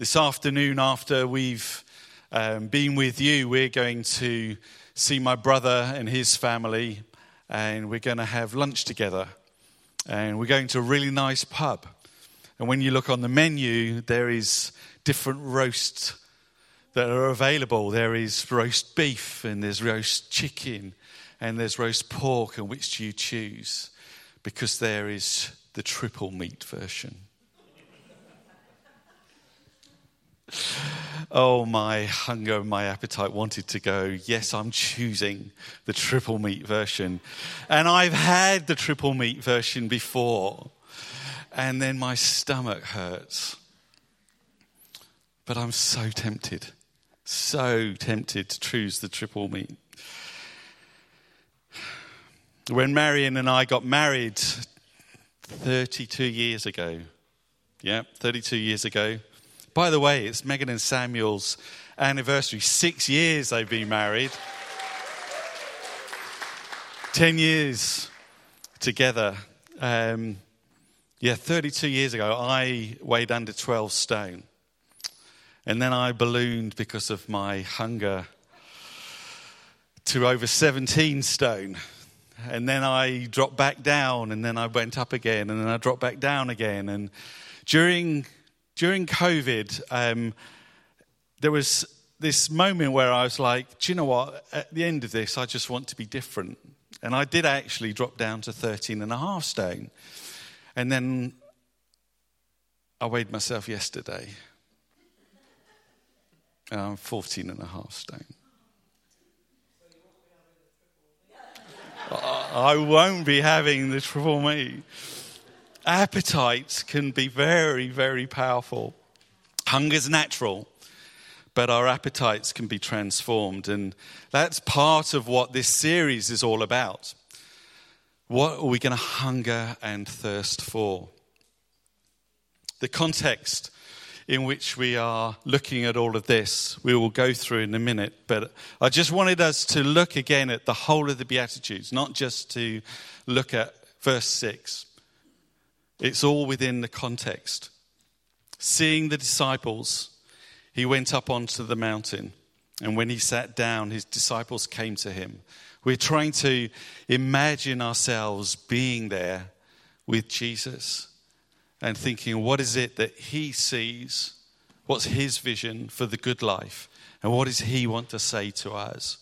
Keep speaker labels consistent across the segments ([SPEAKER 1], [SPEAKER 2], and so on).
[SPEAKER 1] This afternoon, after we've um, been with you, we're going to see my brother and his family, and we're going to have lunch together. And we're going to a really nice pub. And when you look on the menu, there is different roasts that are available. There is roast beef, and there's roast chicken, and there's roast pork, and which do you choose? Because there is the triple meat version. Oh, my hunger, my appetite wanted to go, yes, I'm choosing the triple meat version. And I've had the triple meat version before. And then my stomach hurts. But I'm so tempted, so tempted to choose the triple meat. When Marion and I got married 32 years ago, yeah, 32 years ago, by the way, it's Megan and Samuel's anniversary. Six years they've been married. Ten years together. Um, yeah, 32 years ago, I weighed under 12 stone. And then I ballooned because of my hunger to over 17 stone. And then I dropped back down, and then I went up again, and then I dropped back down again. And during during COVID, um, there was this moment where I was like, do you know what? At the end of this, I just want to be different. And I did actually drop down to 13 and a half stone. And then I weighed myself yesterday. And I'm 14 and a half stone. I won't be having the triple meat appetites can be very, very powerful. Hunger's natural, but our appetites can be transformed. And that's part of what this series is all about. What are we going to hunger and thirst for? The context in which we are looking at all of this, we will go through in a minute. But I just wanted us to look again at the whole of the Beatitudes, not just to look at verse 6. It's all within the context. Seeing the disciples, he went up onto the mountain. And when he sat down, his disciples came to him. We're trying to imagine ourselves being there with Jesus and thinking, what is it that he sees? What's his vision for the good life? And what does he want to say to us?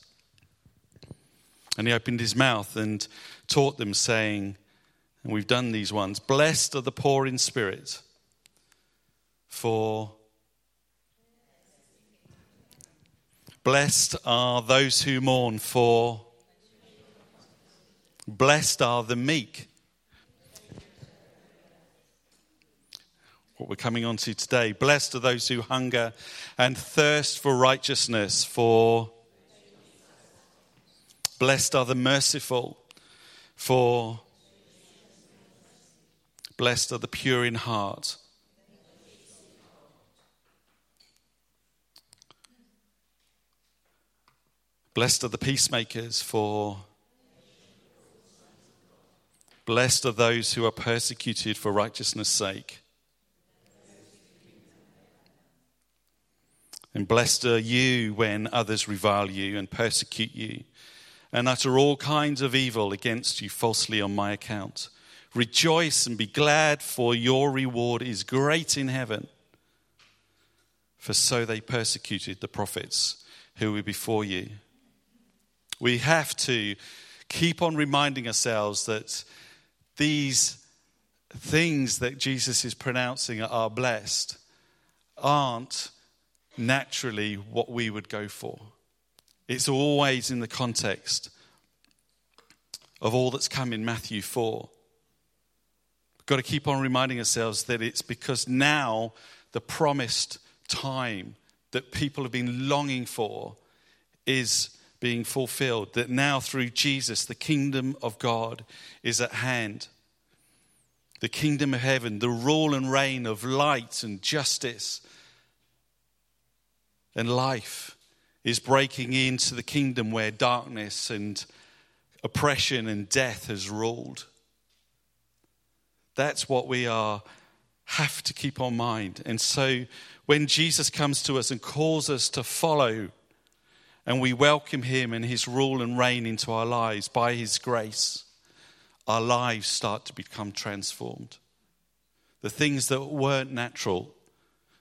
[SPEAKER 1] And he opened his mouth and taught them, saying, and we've done these ones. Blessed are the poor in spirit, for blessed are those who mourn, for blessed are the meek. What we're coming on to today. Blessed are those who hunger and thirst for righteousness, for blessed are the merciful, for Blessed are the pure in heart. Blessed are the peacemakers, for blessed are those who are persecuted for righteousness' sake. And blessed are you when others revile you and persecute you and utter all kinds of evil against you falsely on my account. Rejoice and be glad, for your reward is great in heaven. For so they persecuted the prophets who were before you. We have to keep on reminding ourselves that these things that Jesus is pronouncing are blessed aren't naturally what we would go for. It's always in the context of all that's come in Matthew 4 got to keep on reminding ourselves that it's because now the promised time that people have been longing for is being fulfilled. That now through Jesus, the kingdom of God is at hand. The kingdom of heaven, the rule and reign of light and justice and life is breaking into the kingdom where darkness and oppression and death has ruled. That's what we are have to keep on mind. And so when Jesus comes to us and calls us to follow, and we welcome him and his rule and reign into our lives by his grace, our lives start to become transformed. The things that weren't natural,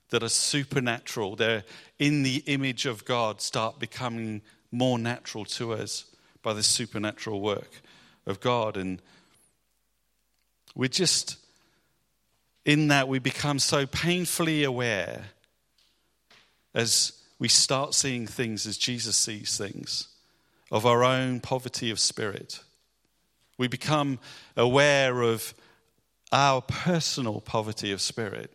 [SPEAKER 1] that are supernatural, they're in the image of God, start becoming more natural to us by the supernatural work of God. And we're just, in that, we become so painfully aware as we start seeing things as Jesus sees things of our own poverty of spirit. We become aware of our personal poverty of spirit,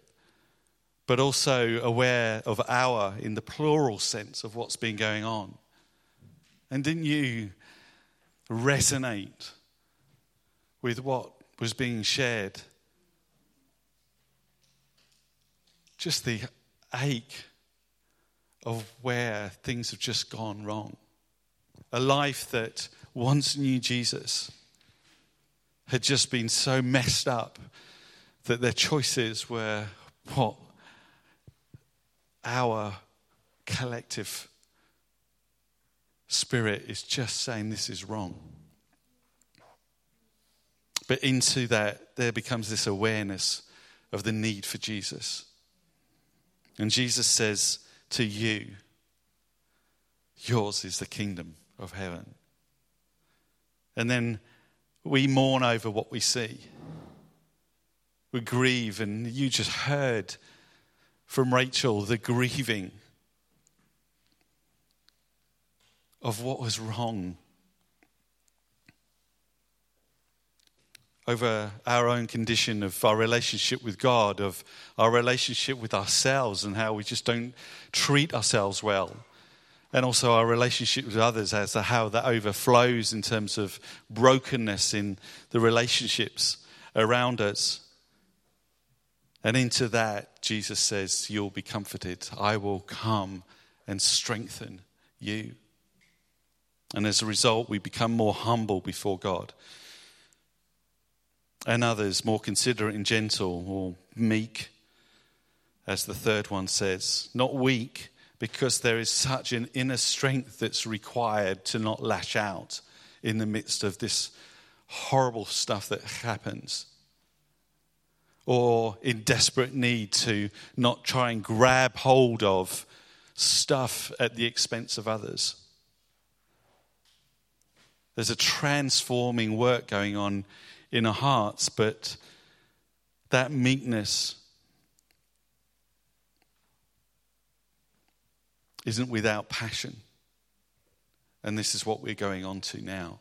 [SPEAKER 1] but also aware of our, in the plural sense, of what's been going on. And didn't you resonate with what was being shared? Just the ache of where things have just gone wrong. A life that once knew Jesus had just been so messed up that their choices were what our collective spirit is just saying this is wrong. But into that, there becomes this awareness of the need for Jesus. And Jesus says to you, Yours is the kingdom of heaven. And then we mourn over what we see. We grieve, and you just heard from Rachel the grieving of what was wrong over our own condition of our relationship with God, of our relationship with ourselves, and how we just don't treat ourselves well and also our relationship with others as to how that overflows in terms of brokenness in the relationships around us. And into that, Jesus says, You'll be comforted. I will come and strengthen you. And as a result, we become more humble before God. And others, more considerate and gentle or meek, as the third one says. Not weak, because there is such an inner strength that's required to not lash out in the midst of this horrible stuff that happens. Or in desperate need to not try and grab hold of stuff at the expense of others. There's a transforming work going on in our hearts, but that meekness isn't without passion. And this is what we're going on to now.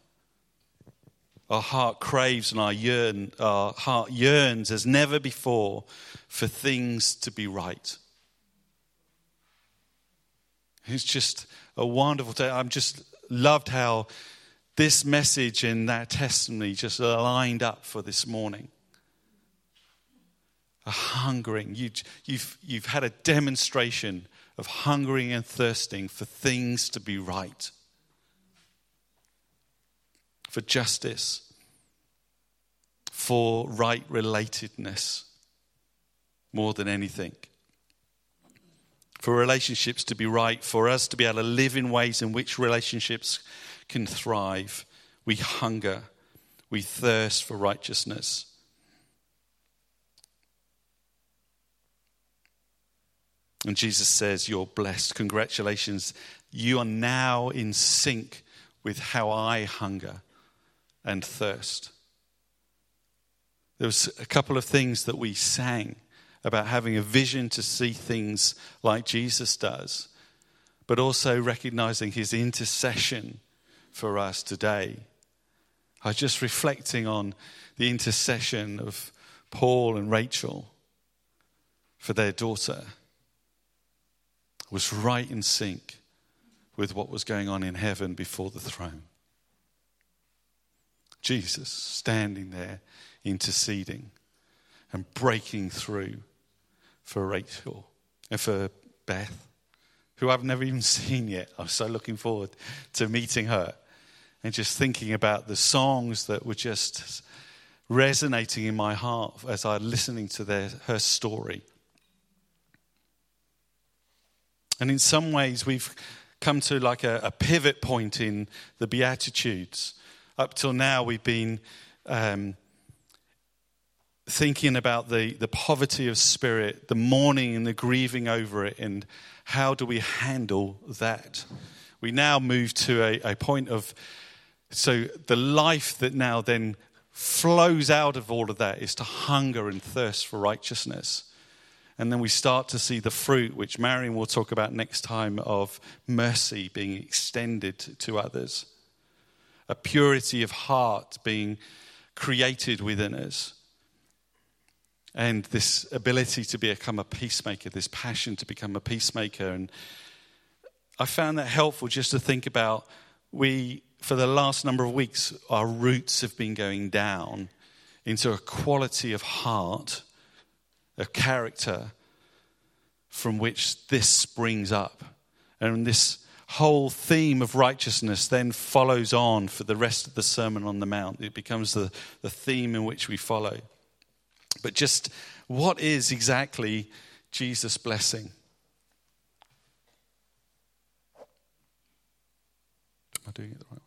[SPEAKER 1] Our heart craves and our, yearn, our heart yearns as never before for things to be right. It's just a wonderful day. I'm just loved how this message and that testimony just lined up for this morning. A hungering. You, you've, you've had a demonstration of hungering and thirsting for things to be right, for justice, for right relatedness more than anything. For relationships to be right, for us to be able to live in ways in which relationships can thrive, we hunger, we thirst for righteousness. And Jesus says, You're blessed. Congratulations. You are now in sync with how I hunger and thirst. There was a couple of things that we sang about having a vision to see things like Jesus does, but also recognizing his intercession for us today. I was just reflecting on the intercession of Paul and Rachel for their daughter was right in sync with what was going on in heaven before the throne. Jesus standing there interceding and breaking through for Rachel and for Beth, who I've never even seen yet. I'm so looking forward to meeting her and just thinking about the songs that were just resonating in my heart as I was listening to their, her story. And in some ways, we've come to like a, a pivot point in the Beatitudes. Up till now, we've been um, thinking about the, the poverty of spirit, the mourning and the grieving over it, and how do we handle that? We now move to a, a point of so the life that now then flows out of all of that is to hunger and thirst for righteousness. And then we start to see the fruit, which Marion will talk about next time, of mercy being extended to others, a purity of heart being created within us, and this ability to become a peacemaker, this passion to become a peacemaker. And I found that helpful just to think about we, for the last number of weeks, our roots have been going down into a quality of heart a character from which this springs up. And this whole theme of righteousness then follows on for the rest of the Sermon on the Mount. It becomes the, the theme in which we follow. But just what is exactly Jesus' blessing? Am I doing it the right way?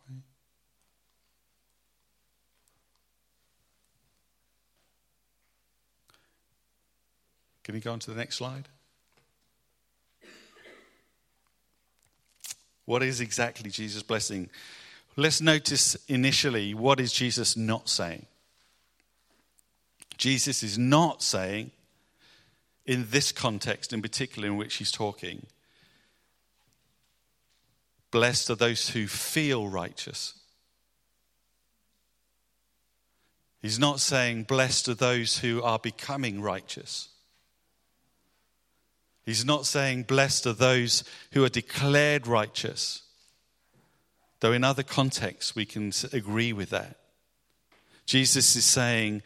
[SPEAKER 1] Can you go on to the next slide? What is exactly Jesus' blessing? Let's notice initially what is Jesus not saying? Jesus is not saying, in this context in particular in which he's talking, blessed are those who feel righteous. He's not saying, blessed are those who are becoming righteous. He's not saying, Blessed are those who are declared righteous. Though in other contexts we can agree with that. Jesus is saying,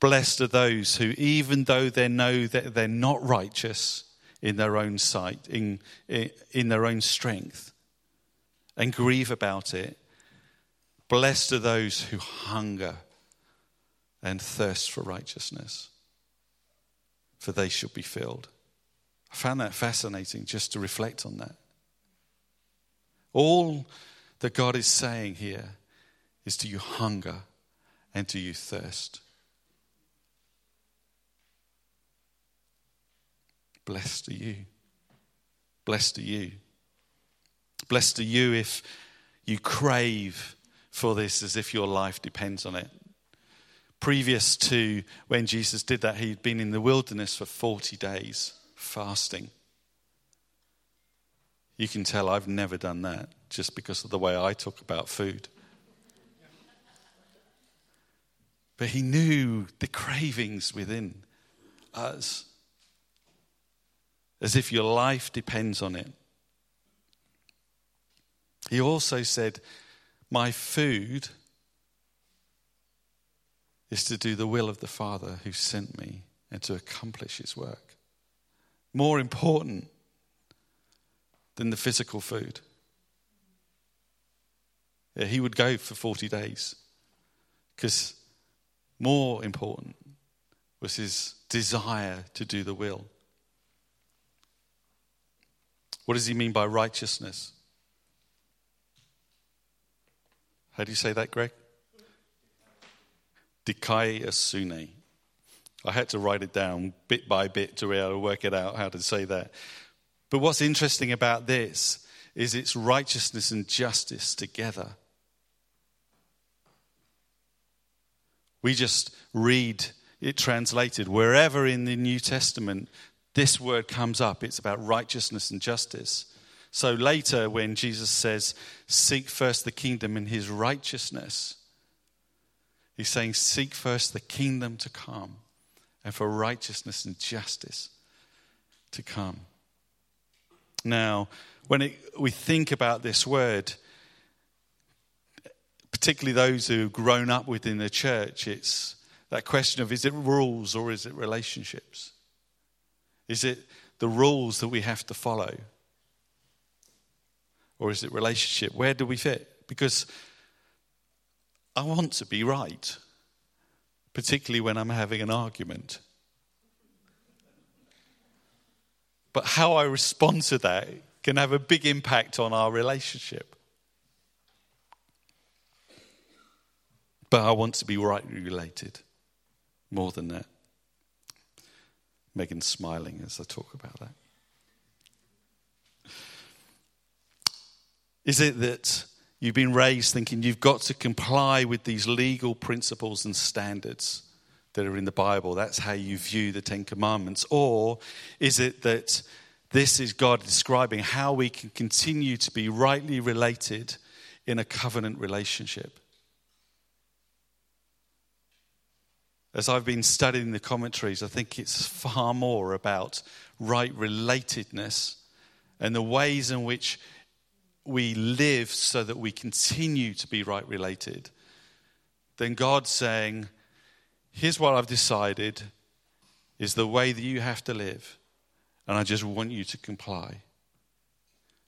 [SPEAKER 1] Blessed are those who, even though they know that they're not righteous in their own sight, in, in their own strength, and grieve about it, blessed are those who hunger and thirst for righteousness, for they shall be filled. I found that fascinating just to reflect on that. All that God is saying here is do you hunger and do you thirst? Blessed are you. Blessed are you. Blessed are you if you crave for this as if your life depends on it. Previous to when Jesus did that, he'd been in the wilderness for 40 days fasting. You can tell I've never done that just because of the way I talk about food. But he knew the cravings within us, as if your life depends on it. He also said, My food is to do the will of the Father who sent me and to accomplish his work more important than the physical food. Yeah, he would go for 40 days because more important was his desire to do the will. What does he mean by righteousness? How do you say that, Greg? Dikaiosune. I had to write it down bit by bit to be able to work it out how to say that. But what's interesting about this is it's righteousness and justice together. We just read it translated. Wherever in the New Testament this word comes up, it's about righteousness and justice. So later, when Jesus says, Seek first the kingdom and his righteousness, he's saying, Seek first the kingdom to come and for righteousness and justice to come. Now, when it, we think about this word, particularly those who've grown up within the church, it's that question of is it rules or is it relationships? Is it the rules that we have to follow? Or is it relationship? Where do we fit? Because I want to be right particularly when I'm having an argument. But how I respond to that can have a big impact on our relationship. But I want to be rightly related more than that. Megan's smiling as I talk about that. Is it that you've been raised thinking you've got to comply with these legal principles and standards that are in the Bible? That's how you view the Ten Commandments. Or is it that this is God describing how we can continue to be rightly related in a covenant relationship? As I've been studying the commentaries, I think it's far more about right relatedness and the ways in which we live so that we continue to be right related, then God saying, Here's what I've decided is the way that you have to live, and I just want you to comply.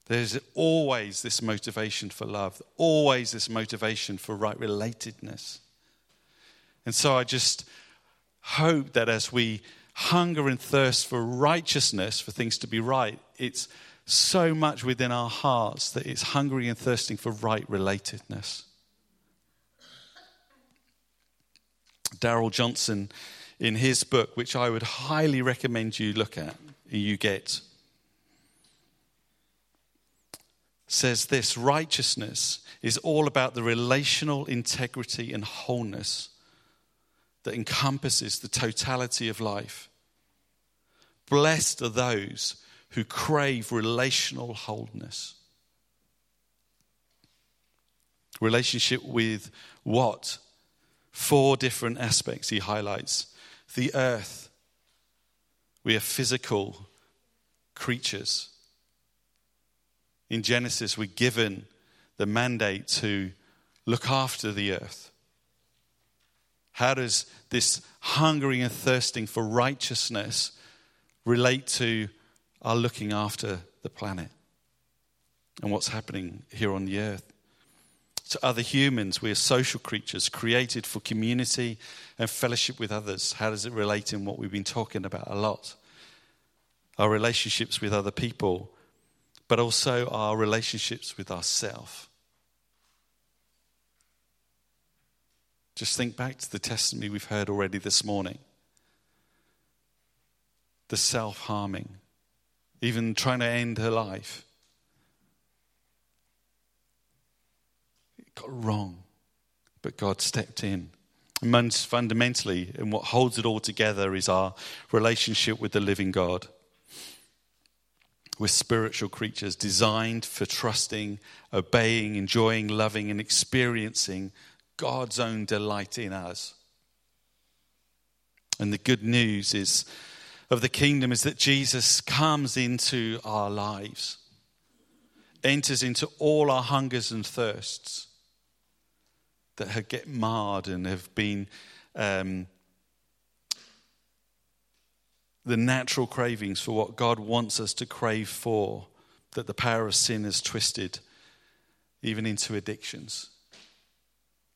[SPEAKER 1] There's always this motivation for love, always this motivation for right relatedness. And so I just hope that as we hunger and thirst for righteousness, for things to be right, it's so much within our hearts that it's hungry and thirsting for right relatedness. Darrell Johnson, in his book, which I would highly recommend you look at, you get, says this righteousness is all about the relational integrity and wholeness that encompasses the totality of life. Blessed are those who crave relational wholeness. Relationship with what? Four different aspects he highlights. The earth. We are physical creatures. In Genesis, we're given the mandate to look after the earth. How does this hungering and thirsting for righteousness relate to are looking after the planet and what's happening here on the earth. To other humans, we are social creatures created for community and fellowship with others. How does it relate in what we've been talking about a lot? Our relationships with other people, but also our relationships with ourselves. Just think back to the testimony we've heard already this morning the self harming, even trying to end her life. It got wrong, but God stepped in. And fundamentally, and what holds it all together is our relationship with the living God. We're spiritual creatures designed for trusting, obeying, enjoying, loving, and experiencing God's own delight in us. And the good news is of the kingdom is that Jesus comes into our lives, enters into all our hungers and thirsts that have get marred and have been um, the natural cravings for what God wants us to crave for, that the power of sin has twisted even into addictions.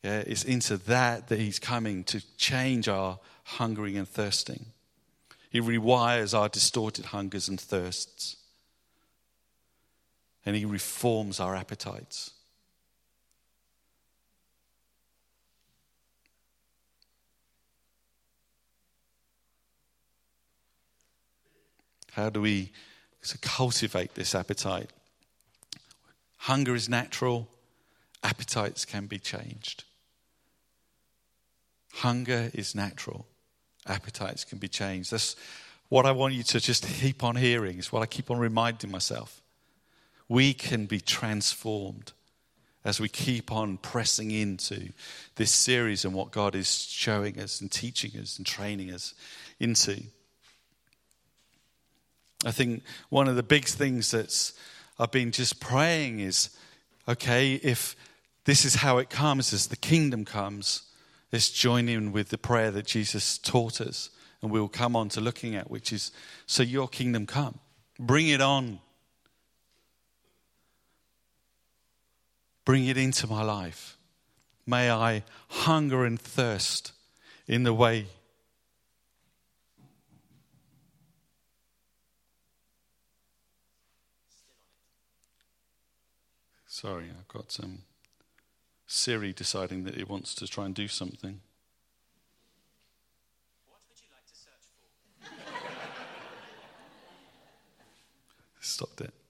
[SPEAKER 1] Yeah, it's into that that He's coming to change our hungering and thirsting. He rewires our distorted hungers and thirsts. And He reforms our appetites. How do we cultivate this appetite? Hunger is natural, appetites can be changed. Hunger is natural appetites can be changed. That's what I want you to just keep on hearing, is what I keep on reminding myself. We can be transformed as we keep on pressing into this series and what God is showing us and teaching us and training us into. I think one of the big things that's I've been just praying is okay, if this is how it comes, as the kingdom comes, Let's join in with the prayer that Jesus taught us and we'll come on to looking at, which is so your kingdom come. Bring it on. Bring it into my life. May I hunger and thirst in the way Sorry, I've got some Siri deciding that it wants to try and do something.
[SPEAKER 2] What would you like to search for?
[SPEAKER 1] Stopped it.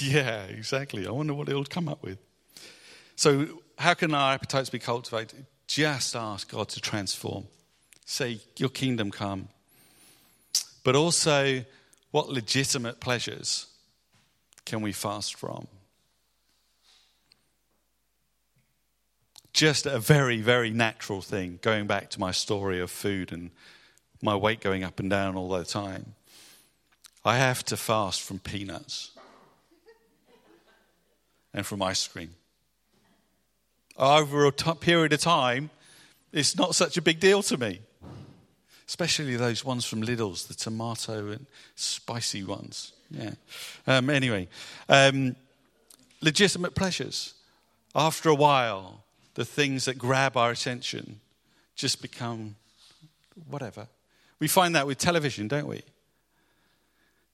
[SPEAKER 1] Yeah, exactly. I wonder what it'll come up with. So, how can our appetites be cultivated? Just ask God to transform. Say, Your kingdom come. But also, what legitimate pleasures can we fast from? Just a very, very natural thing, going back to my story of food and my weight going up and down all the time. I have to fast from peanuts and from ice cream. Over a t- period of time, it's not such a big deal to me. Especially those ones from Lidl's, the tomato and spicy ones. Yeah. Um, anyway, um, legitimate pleasures. After a while, the things that grab our attention just become whatever. We find that with television, don't we?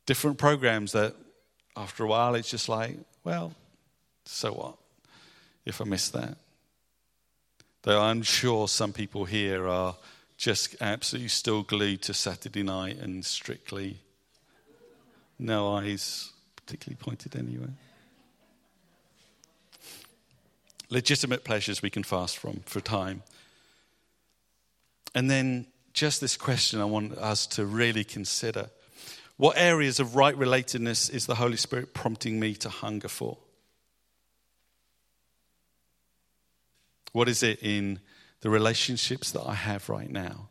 [SPEAKER 1] Different programs that after a while it's just like, well, so what if I miss that? Though I'm sure some people here are just absolutely still glued to Saturday night and strictly no eyes particularly pointed anywhere. Legitimate pleasures we can fast from for time. And then just this question I want us to really consider. What areas of right relatedness is the Holy Spirit prompting me to hunger for? What is it in the relationships that I have right now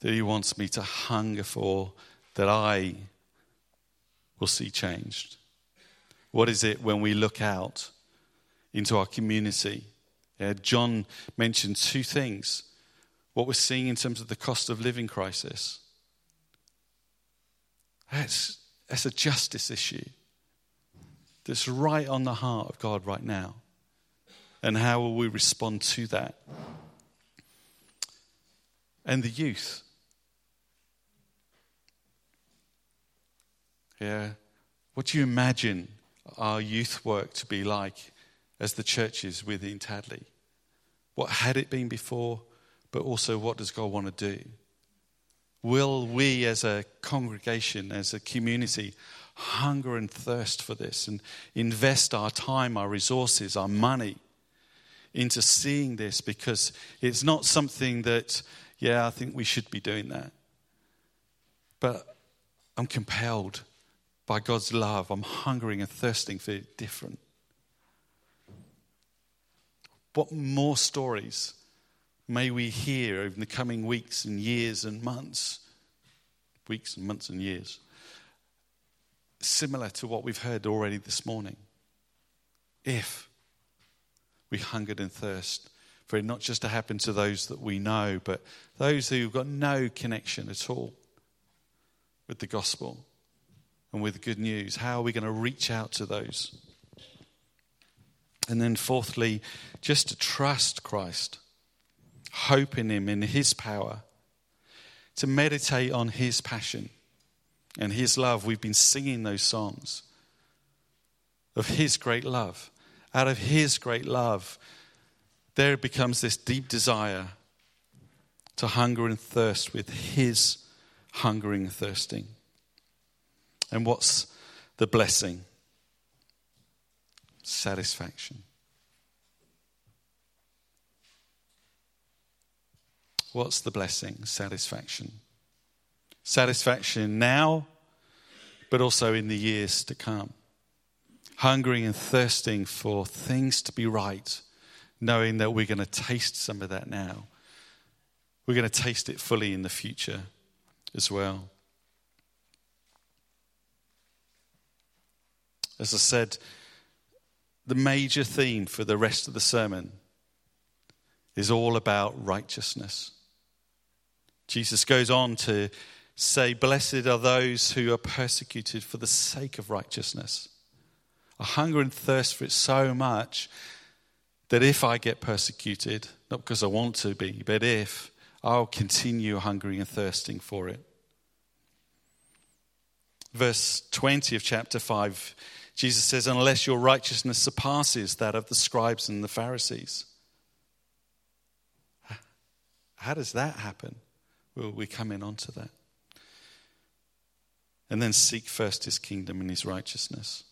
[SPEAKER 1] that He wants me to hunger for that I will see changed? What is it when we look out into our community? Yeah, John mentioned two things what we're seeing in terms of the cost of living crisis. That's, that's a justice issue that's right on the heart of God right now. And how will we respond to that? And the youth. Yeah. What do you imagine our youth work to be like as the churches within Tadley? What had it been before, but also what does God want to do? Will we as a congregation, as a community, hunger and thirst for this and invest our time, our resources, our money into seeing this because it's not something that, yeah, I think we should be doing that. But I'm compelled by God's love. I'm hungering and thirsting for different. What more stories may we hear over the coming weeks and years and months? Weeks and months and years. Similar to what we've heard already this morning. If we hungered and thirst for it not just to happen to those that we know, but those who've got no connection at all with the gospel and with good news. How are we going to reach out to those? And then, fourthly, just to trust Christ, hope in Him, in His power, to meditate on His passion and His love. We've been singing those songs of His great love out of His great love, there becomes this deep desire to hunger and thirst with His hungering and thirsting. And what's the blessing? Satisfaction. What's the blessing? Satisfaction. Satisfaction now, but also in the years to come hungering and thirsting for things to be right, knowing that we're going to taste some of that now. We're going to taste it fully in the future as well. As I said, the major theme for the rest of the sermon is all about righteousness. Jesus goes on to say, Blessed are those who are persecuted for the sake of righteousness. I hunger and thirst for it so much that if I get persecuted, not because I want to be, but if, I'll continue hungering and thirsting for it. Verse 20 of chapter 5, Jesus says, Unless your righteousness surpasses that of the scribes and the Pharisees. How does that happen? Well, we come in onto that. And then seek first his kingdom and his righteousness.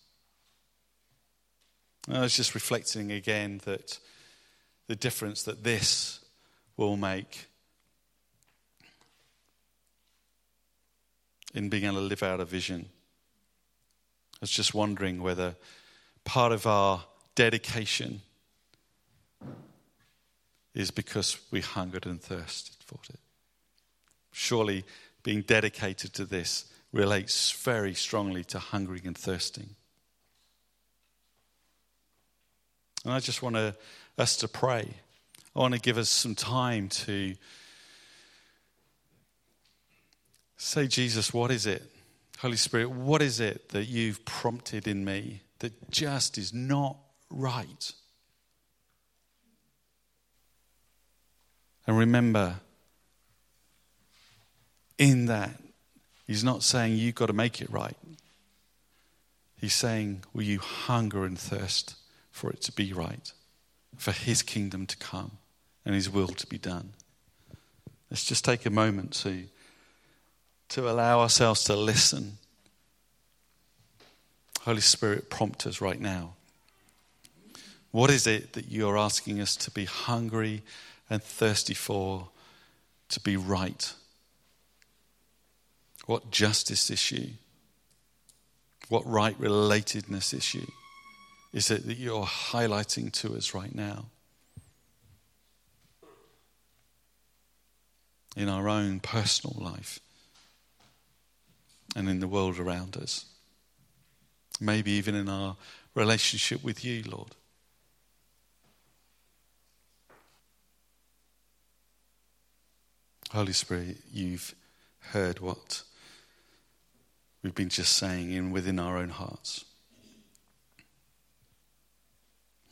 [SPEAKER 1] I was just reflecting again that the difference that this will make in being able to live out a vision. I was just wondering whether part of our dedication is because we hungered and thirsted for it. Surely being dedicated to this relates very strongly to hungering and thirsting. And I just want to, us to pray. I want to give us some time to say, Jesus, what is it? Holy Spirit, what is it that you've prompted in me that just is not right? And remember, in that, he's not saying you've got to make it right. He's saying, will you hunger and thirst for it to be right, for his kingdom to come and his will to be done? Let's just take a moment to, to allow ourselves to listen. Holy Spirit, prompt us right now. What is it that you're asking us to be hungry and thirsty for to be right? What justice issue? What right relatedness issue is it that you're highlighting to us right now? In our own personal life and in the world around us. Maybe even in our relationship with you, Lord. Holy Spirit, you've heard what we've been just saying in within our own hearts.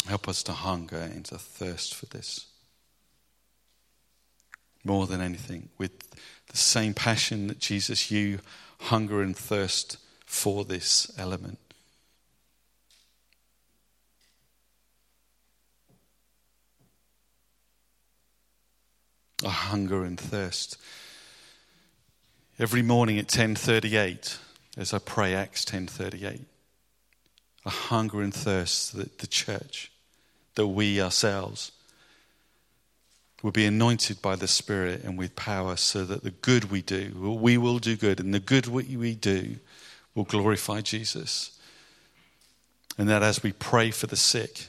[SPEAKER 1] Help us to hunger and to thirst for this. More than anything, with the same passion that Jesus, you hunger and thirst for this element. A hunger and thirst. Every morning at 10:38 as I pray Acts 10:38 a hunger and thirst that the church that we ourselves will be anointed by the Spirit and with power so that the good we do, we will do good, and the good we do will glorify Jesus. And that as we pray for the sick,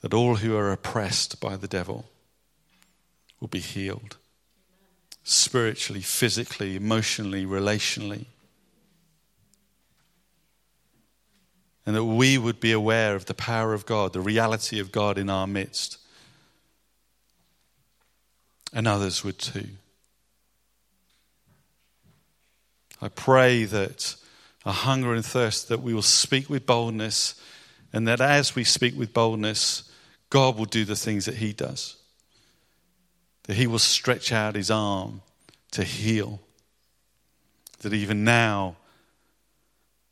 [SPEAKER 1] that all who are oppressed by the devil will be healed spiritually, physically, emotionally, relationally. And that we would be aware of the power of God, the reality of God in our midst. And others would too. I pray that a hunger and thirst that we will speak with boldness, and that as we speak with boldness, God will do the things that He does. That He will stretch out His arm to heal. That even now,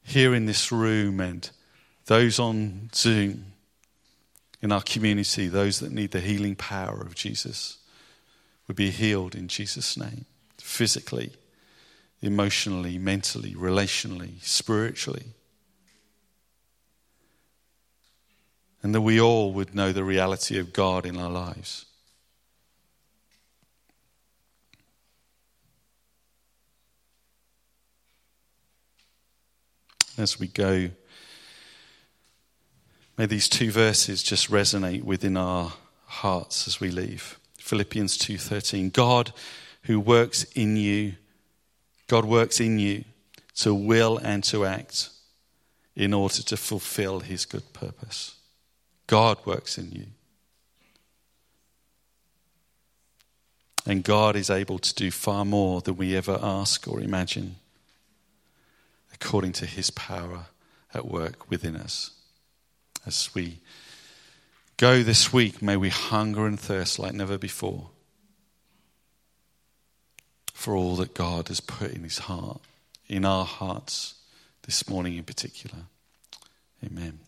[SPEAKER 1] here in this room and those on Zoom, in our community, those that need the healing power of Jesus would be healed in Jesus' name, physically, emotionally, mentally, relationally, spiritually. And that we all would know the reality of God in our lives. As we go, may these two verses just resonate within our hearts as we leave. Philippians 2:13 God who works in you God works in you to will and to act in order to fulfill his good purpose. God works in you. And God is able to do far more than we ever ask or imagine, according to his power at work within us. As we go this week, may we hunger and thirst like never before for all that God has put in his heart, in our hearts this morning in particular. Amen.